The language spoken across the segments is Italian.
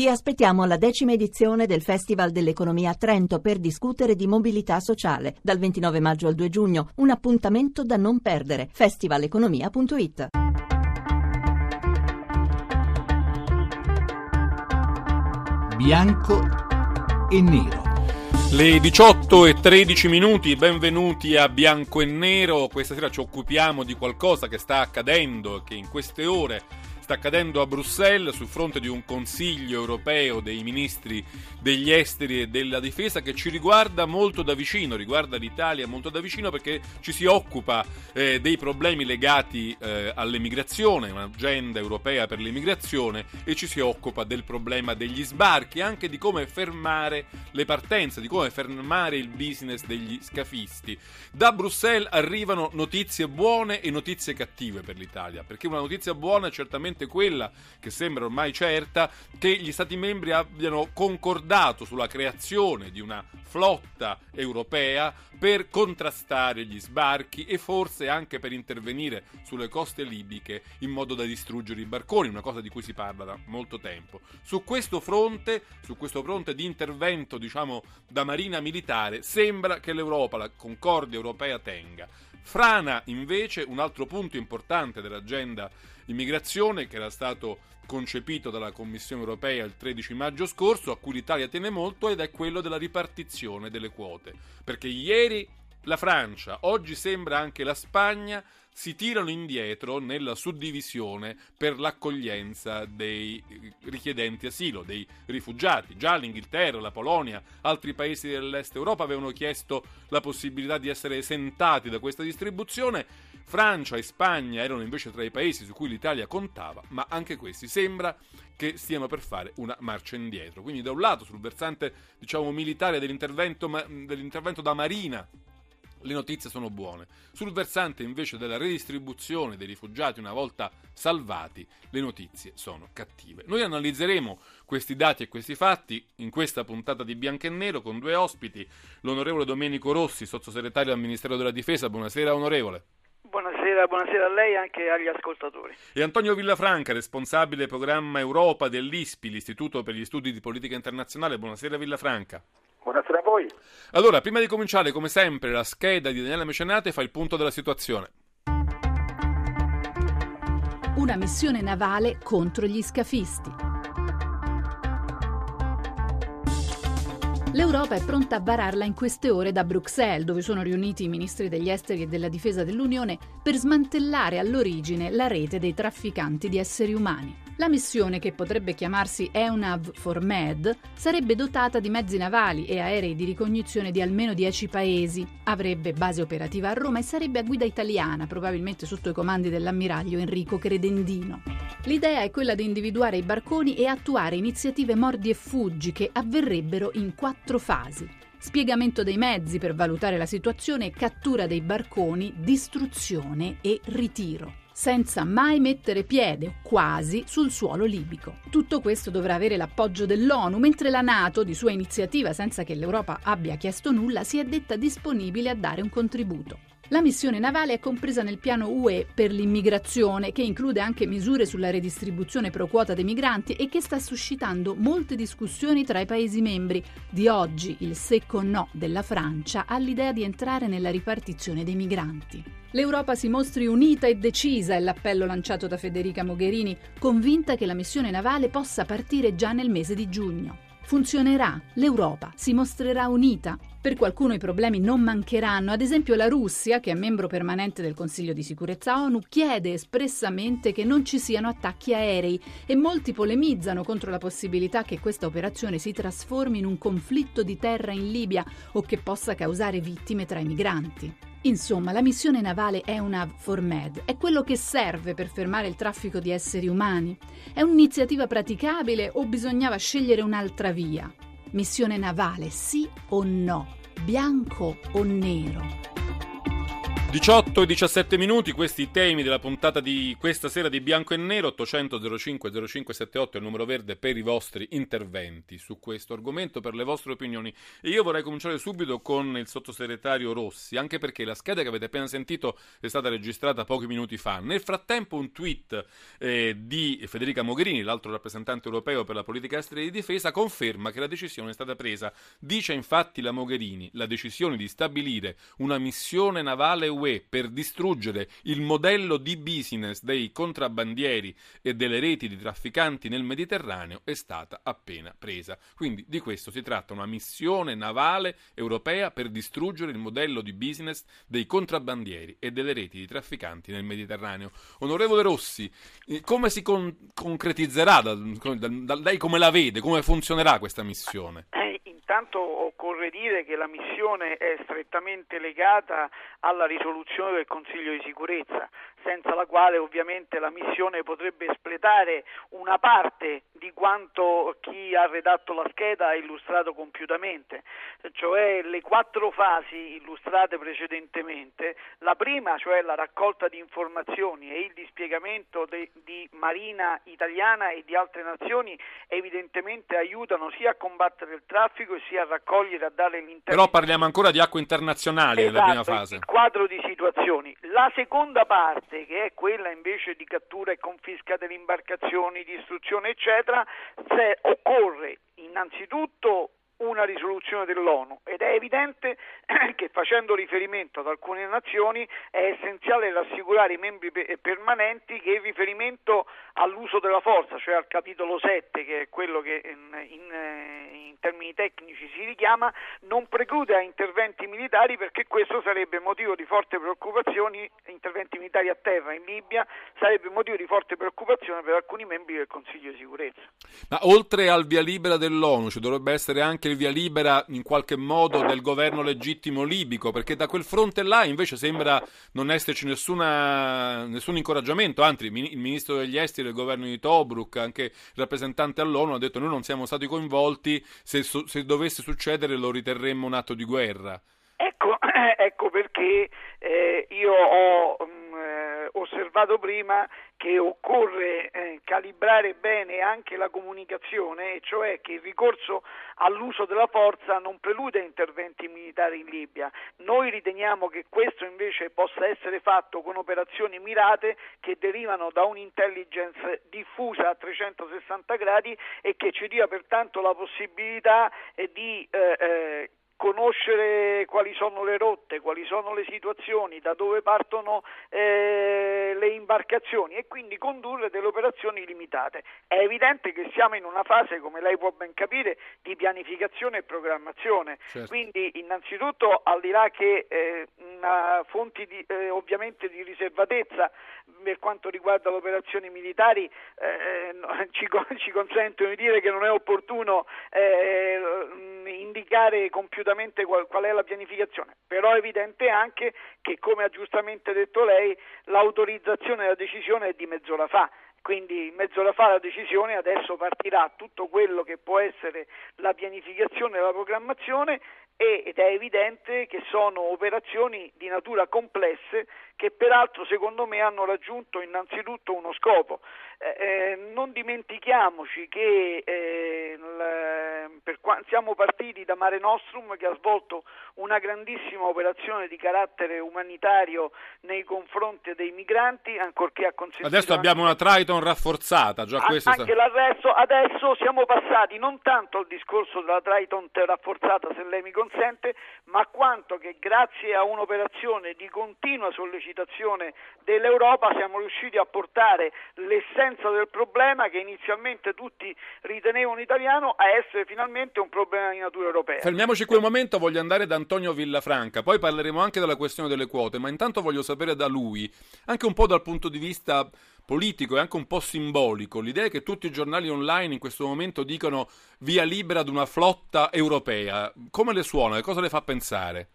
Vi aspettiamo alla decima edizione del Festival dell'Economia a Trento per discutere di mobilità sociale dal 29 maggio al 2 giugno. Un appuntamento da non perdere. festivaleconomia.it. Bianco e nero. Le 18 e 13 minuti, benvenuti a Bianco e Nero. Questa sera ci occupiamo di qualcosa che sta accadendo e che in queste ore sta accadendo a Bruxelles sul fronte di un Consiglio europeo dei ministri degli esteri e della difesa che ci riguarda molto da vicino, riguarda l'Italia molto da vicino perché ci si occupa eh, dei problemi legati eh, all'emigrazione, un'agenda europea per l'immigrazione e ci si occupa del problema degli sbarchi, anche di come fermare le partenze, di come fermare il business degli scafisti. Da Bruxelles arrivano notizie buone e notizie cattive per l'Italia, perché una notizia buona è certamente sicuramente quella che sembra ormai certa che gli Stati membri abbiano concordato sulla creazione di una flotta europea per contrastare gli sbarchi e forse anche per intervenire sulle coste libiche in modo da distruggere i barconi, una cosa di cui si parla da molto tempo. Su questo fronte, su questo fronte di intervento, diciamo, da marina militare, sembra che l'Europa, la concordia europea tenga. Frana invece un altro punto importante dell'agenda immigrazione che era stato concepito dalla Commissione europea il 13 maggio scorso, a cui l'Italia tiene molto, ed è quello della ripartizione delle quote. Perché ieri la Francia, oggi sembra anche la Spagna, si tirano indietro nella suddivisione per l'accoglienza dei richiedenti asilo, dei rifugiati. Già l'Inghilterra, la Polonia, altri paesi dell'Est Europa avevano chiesto la possibilità di essere esentati da questa distribuzione. Francia e Spagna erano invece tra i paesi su cui l'Italia contava, ma anche questi sembra che stiano per fare una marcia indietro. Quindi da un lato sul versante diciamo, militare dell'intervento, dell'intervento da Marina le notizie sono buone. Sul versante invece della redistribuzione dei rifugiati una volta salvati, le notizie sono cattive. Noi analizzeremo questi dati e questi fatti in questa puntata di Bianco e Nero con due ospiti, l'onorevole Domenico Rossi, sottosegretario al Ministero della Difesa. Buonasera onorevole. Buonasera, buonasera, a lei e anche agli ascoltatori. E Antonio Villafranca, responsabile programma Europa dell'ISPI, l'Istituto per gli Studi di Politica Internazionale. Buonasera Villafranca. Buonasera a voi. Allora, prima di cominciare, come sempre, la scheda di Daniele Mecenate fa il punto della situazione. Una missione navale contro gli scafisti. L'Europa è pronta a vararla in queste ore da Bruxelles, dove sono riuniti i ministri degli esteri e della difesa dell'Unione per smantellare all'origine la rete dei trafficanti di esseri umani. La missione, che potrebbe chiamarsi EUNAV for Med, sarebbe dotata di mezzi navali e aerei di ricognizione di almeno 10 paesi, avrebbe base operativa a Roma e sarebbe a guida italiana, probabilmente sotto i comandi dell'ammiraglio Enrico Credendino. L'idea è quella di individuare i barconi e attuare iniziative mordi e fuggi che avverrebbero in quattro fasi spiegamento dei mezzi per valutare la situazione, cattura dei barconi, distruzione e ritiro senza mai mettere piede, quasi, sul suolo libico. Tutto questo dovrà avere l'appoggio dell'ONU, mentre la Nato, di sua iniziativa, senza che l'Europa abbia chiesto nulla, si è detta disponibile a dare un contributo. La missione navale è compresa nel piano UE per l'immigrazione, che include anche misure sulla redistribuzione pro quota dei migranti e che sta suscitando molte discussioni tra i Paesi membri. Di oggi il secco no della Francia all'idea di entrare nella ripartizione dei migranti. L'Europa si mostri unita e decisa è l'appello lanciato da Federica Mogherini, convinta che la missione navale possa partire già nel mese di giugno. Funzionerà, l'Europa si mostrerà unita. Per qualcuno i problemi non mancheranno, ad esempio la Russia, che è membro permanente del Consiglio di sicurezza ONU, chiede espressamente che non ci siano attacchi aerei e molti polemizzano contro la possibilità che questa operazione si trasformi in un conflitto di terra in Libia o che possa causare vittime tra i migranti. Insomma, la missione navale è una FORMED, è quello che serve per fermare il traffico di esseri umani. È un'iniziativa praticabile o bisognava scegliere un'altra via? Missione navale, sì o no? Bianco o nero? 18 e 17 minuti, questi i temi della puntata di questa sera di Bianco e Nero, 800 05 0578 è il numero verde per i vostri interventi su questo argomento, per le vostre opinioni. E io vorrei cominciare subito con il sottosegretario Rossi, anche perché la scheda che avete appena sentito è stata registrata pochi minuti fa. Nel frattempo un tweet eh, di Federica Mogherini, l'altro rappresentante europeo per la politica estera e di difesa, conferma che la decisione è stata presa. Dice infatti la Mogherini, la decisione di stabilire una missione navale UE per distruggere il modello di business dei contrabbandieri e delle reti di trafficanti nel Mediterraneo è stata appena presa. Quindi di questo si tratta, una missione navale europea per distruggere il modello di business dei contrabbandieri e delle reti di trafficanti nel Mediterraneo. Onorevole Rossi, eh, come si con- concretizzerà? Da, da, da, lei come la vede? Come funzionerà questa missione? Intanto occorre dire che la missione è strettamente legata alla risoluzione del Consiglio di sicurezza, senza la quale ovviamente la missione potrebbe espletare una parte di quanto chi ha redatto la scheda ha illustrato compiutamente, cioè le quattro fasi illustrate precedentemente, la prima cioè la raccolta di informazioni e il dispiegamento de, di marina italiana e di altre nazioni evidentemente aiutano sia a combattere il traffico sia a raccogliere e a dare l'intervento. Però parliamo ancora di acque internazionali esatto, nella prima fase. Il quadro di situazioni. La seconda parte, che è quella invece di cattura e confisca delle imbarcazioni, di istruzione eccetera, se occorre innanzitutto una risoluzione dell'ONU ed è evidente che facendo riferimento ad alcune nazioni è essenziale rassicurare i membri permanenti che il riferimento all'uso della forza, cioè al capitolo 7 che è quello che in, in, in termini tecnici si richiama, non preclude a interventi militari perché questo sarebbe motivo di forte preoccupazione, interventi militari a terra in Libia sarebbe motivo di forte preoccupazione per alcuni membri del Consiglio di sicurezza. Ma oltre al via libera dell'ONU ci dovrebbe essere anche il via libera in qualche modo del governo legittimo libico, perché da quel fronte là invece sembra non esserci nessuna, nessun incoraggiamento, anzi il ministro degli esteri del governo di Tobruk, anche il rappresentante all'ONU ha detto noi non siamo stati coinvolti, se, se dovesse succedere lo riterremmo un atto di guerra. Ecco, ecco perché eh, io ho eh, osservato prima che occorre eh, calibrare bene anche la comunicazione, cioè che il ricorso all'uso della forza non prelude a interventi militari in Libia. Noi riteniamo che questo invece possa essere fatto con operazioni mirate che derivano da un'intelligence diffusa a 360 gradi e che ci dia pertanto la possibilità eh, di eh, eh conoscere quali sono le rotte, quali sono le situazioni, da dove partono eh, le imbarcazioni e quindi condurre delle operazioni limitate. È evidente che siamo in una fase, come lei può ben capire, di pianificazione e programmazione, certo. quindi innanzitutto al di là che eh, fonti di, eh, ovviamente di riservatezza per quanto riguarda le operazioni militari eh, ci, ci, consentono di dire che non è opportuno eh, indicare compiutamente qual, qual, è la pianificazione, però è evidente anche che come ha giustamente detto lei l'autorizzazione della decisione è di mezz'ora fa. Quindi in mezz'ora fa la decisione adesso partirà tutto quello che può essere la pianificazione e la programmazione ed è evidente che sono operazioni di natura complesse che peraltro secondo me hanno raggiunto innanzitutto uno scopo. Eh, eh non dimentichiamoci che eh, l, per, siamo partiti da Mare Nostrum che ha svolto una grandissima operazione di carattere umanitario nei confronti dei migranti, ancorché ha consentito... Adesso abbiamo una Triton rafforzata, già questo... Anche sta... l'arresto, adesso siamo passati non tanto al discorso della Triton rafforzata, se lei mi consente, ma quanto che grazie a un'operazione di continua sollecitazione sollecitazione dell'Europa siamo riusciti a portare l'essenza del problema che inizialmente tutti ritenevano italiano a essere finalmente un problema di natura europea. Fermiamoci qui un momento, voglio andare da Antonio Villafranca, poi parleremo anche della questione delle quote, ma intanto voglio sapere da lui, anche un po' dal punto di vista politico e anche un po' simbolico, l'idea che tutti i giornali online in questo momento dicono via libera ad una flotta europea, come le suona, cosa le fa pensare?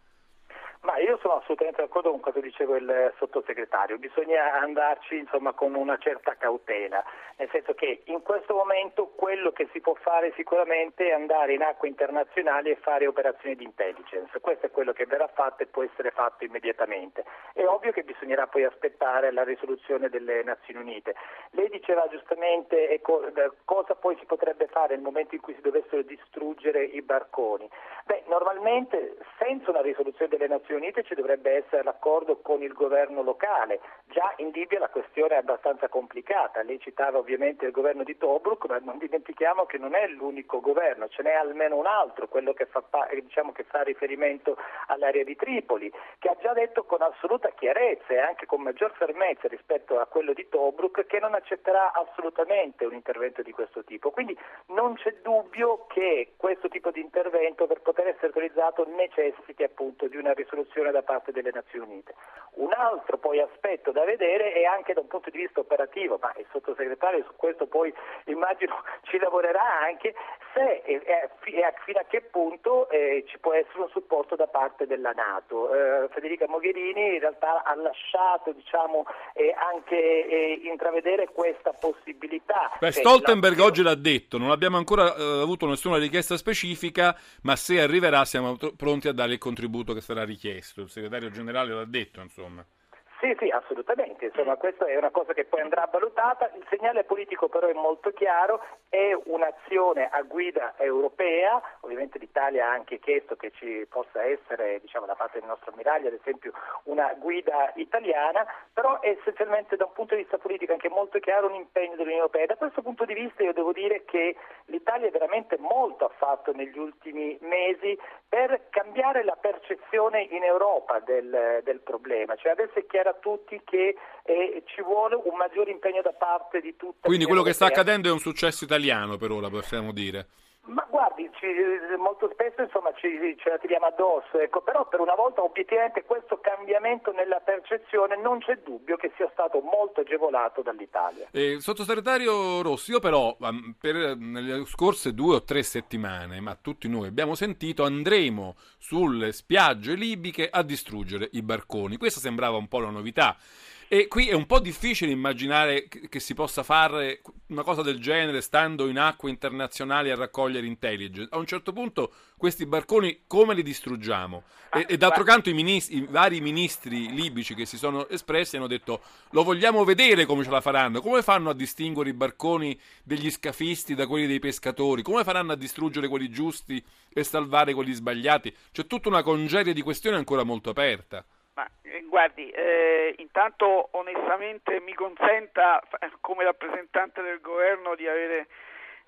Ma io sono assolutamente d'accordo con che diceva il sottosegretario, bisogna andarci insomma, con una certa cautela, nel senso che in questo momento quello che si può fare sicuramente è andare in acque internazionali e fare operazioni di intelligence, questo è quello che verrà fatto e può essere fatto immediatamente. È ovvio che bisognerà poi aspettare la risoluzione delle Nazioni Unite. Lei diceva giustamente ecco, cosa poi si potrebbe fare nel momento in cui si dovessero distruggere i barconi. Beh, normalmente senza una risoluzione delle Nazioni ci dovrebbe essere l'accordo con il governo locale. Già in Libia la questione è abbastanza complicata. Lei citava ovviamente il governo di Tobruk, ma non dimentichiamo che non è l'unico governo, ce n'è almeno un altro, quello che fa, diciamo, che fa riferimento all'area di Tripoli, che ha già detto con assoluta chiarezza e anche con maggior fermezza rispetto a quello di Tobruk che non accetterà assolutamente un intervento di questo tipo. Quindi non c'è dubbio che questo tipo di intervento per poter essere autorizzato necessiti appunto di una risoluzione risoluzione da parte delle Nazioni Unite. Un altro poi aspetto da vedere è anche da un punto di vista operativo, ma il sottosegretario su questo poi immagino ci lavorerà anche, se e, fino a che punto eh, ci può essere un supporto da parte della Nato. Eh, Federica Mogherini in realtà ha lasciato diciamo, eh, anche eh, intravedere questa possibilità. Beh, Stoltenberg la... oggi l'ha detto, non abbiamo ancora eh, avuto nessuna richiesta specifica, ma se arriverà siamo pronti a dare il contributo che sarà richiesto chiesto, il segretario generale l'ha detto, insomma. Sì, sì, assolutamente, insomma questa è una cosa che poi andrà valutata, il segnale politico però è molto chiaro, è un'azione a guida europea, ovviamente l'Italia ha anche chiesto che ci possa essere diciamo, da parte del nostro ammiraglio ad esempio una guida italiana, però è essenzialmente da un punto di vista politico anche molto chiaro un impegno dell'Unione Europea. Da questo punto di vista io devo dire che l'Italia veramente molto ha fatto negli ultimi mesi per cambiare la percezione in Europa del, del problema, cioè adesso chiaro a tutti che eh, ci vuole un maggiore impegno da parte di tutti. Quindi quello che sta accadendo è un successo italiano per ora, possiamo dire. Ma guardi, ci, molto spesso insomma, ci, ce la tiriamo addosso, ecco, però per una volta obiettivamente questo cambiamento nella percezione non c'è dubbio che sia stato molto agevolato dall'Italia. Eh, sottosegretario Rossi, io però per, nelle scorse due o tre settimane, ma tutti noi abbiamo sentito, andremo sulle spiagge libiche a distruggere i barconi. Questa sembrava un po' la novità. E qui è un po' difficile immaginare che si possa fare una cosa del genere stando in acque internazionali a raccogliere intelligence. A un certo punto questi barconi come li distruggiamo? E, e d'altro canto i, ministri, i, vari ministri libici che si sono espressi hanno detto lo vogliamo vedere come ce la faranno. Come fanno a distinguere i barconi degli scafisti da quelli dei pescatori? Come faranno a distruggere quelli giusti e salvare quelli sbagliati? C'è tutta una congerie di questioni ancora molto aperta. Ma eh, guardi, eh, intanto onestamente mi consenta come rappresentante del governo di avere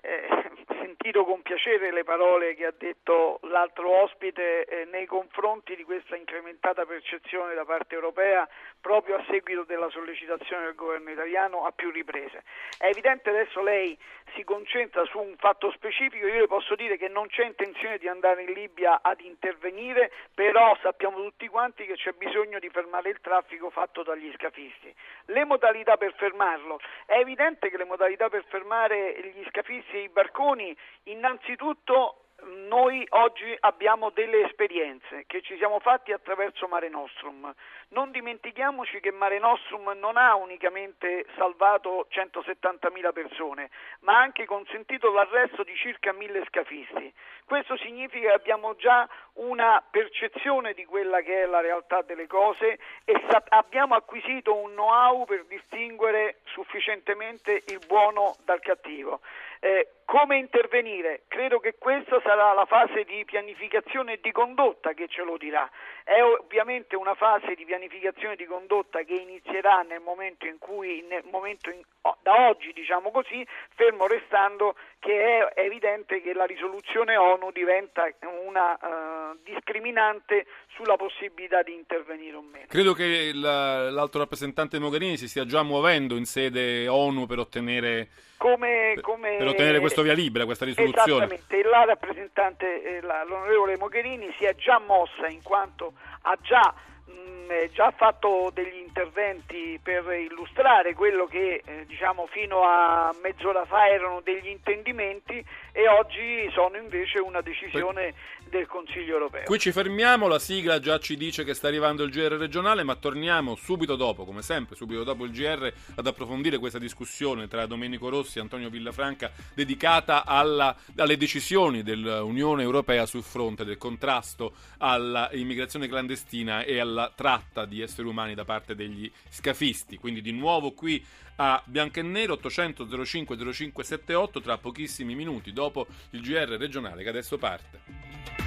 eh, sentito con piacere le parole che ha detto l'altro ospite eh, nei confronti di questa incrementata percezione da parte europea proprio a seguito della sollecitazione del governo italiano a più riprese. È evidente adesso lei si concentra su un fatto specifico, io le posso dire che non c'è intenzione di andare in Libia ad intervenire, però sappiamo tutti quanti che c'è bisogno di fermare il traffico fatto dagli scafisti. Le modalità per fermarlo, è evidente che le modalità per fermare gli scafisti i barconi, innanzitutto noi oggi abbiamo delle esperienze che ci siamo fatti attraverso Mare Nostrum. Non dimentichiamoci che Mare Nostrum non ha unicamente salvato 170.000 persone, ma ha anche consentito l'arresto di circa 1.000 scafisti. Questo significa che abbiamo già una percezione di quella che è la realtà delle cose e abbiamo acquisito un know-how per distinguere sufficientemente il buono dal cattivo. Eh, come intervenire? Credo che questa sarà la fase di pianificazione e di condotta che ce lo dirà. È ovviamente una fase di pianificazione e di condotta che inizierà nel momento in cui, nel momento in, da oggi diciamo così, fermo restando che è evidente che la risoluzione ONU diventa una uh, discriminante sulla possibilità di intervenire o meno. Credo che la, l'alto rappresentante Mogherini si stia già muovendo in sede ONU per ottenere come, come, per ottenere questo via libera, questa risoluzione. Esattamente, la rappresentante, eh, la, l'onorevole Mogherini si è già mossa in quanto ha già mh, già fatto degli interventi per illustrare quello che eh, diciamo fino a mezz'ora fa erano degli intendimenti e oggi sono invece una decisione del Consiglio europeo. Qui ci fermiamo, la sigla già ci dice che sta arrivando il GR regionale, ma torniamo subito dopo, come sempre, subito dopo il GR ad approfondire questa discussione tra Domenico Rossi e Antonio Villafranca dedicata alla, alle decisioni dell'Unione Europea sul fronte del contrasto all'immigrazione clandestina e alla tratta di esseri umani da parte degli scafisti. Quindi di nuovo qui a Bianco e Nero 800 05 0578 tra pochissimi minuti dopo il GR regionale che adesso parte.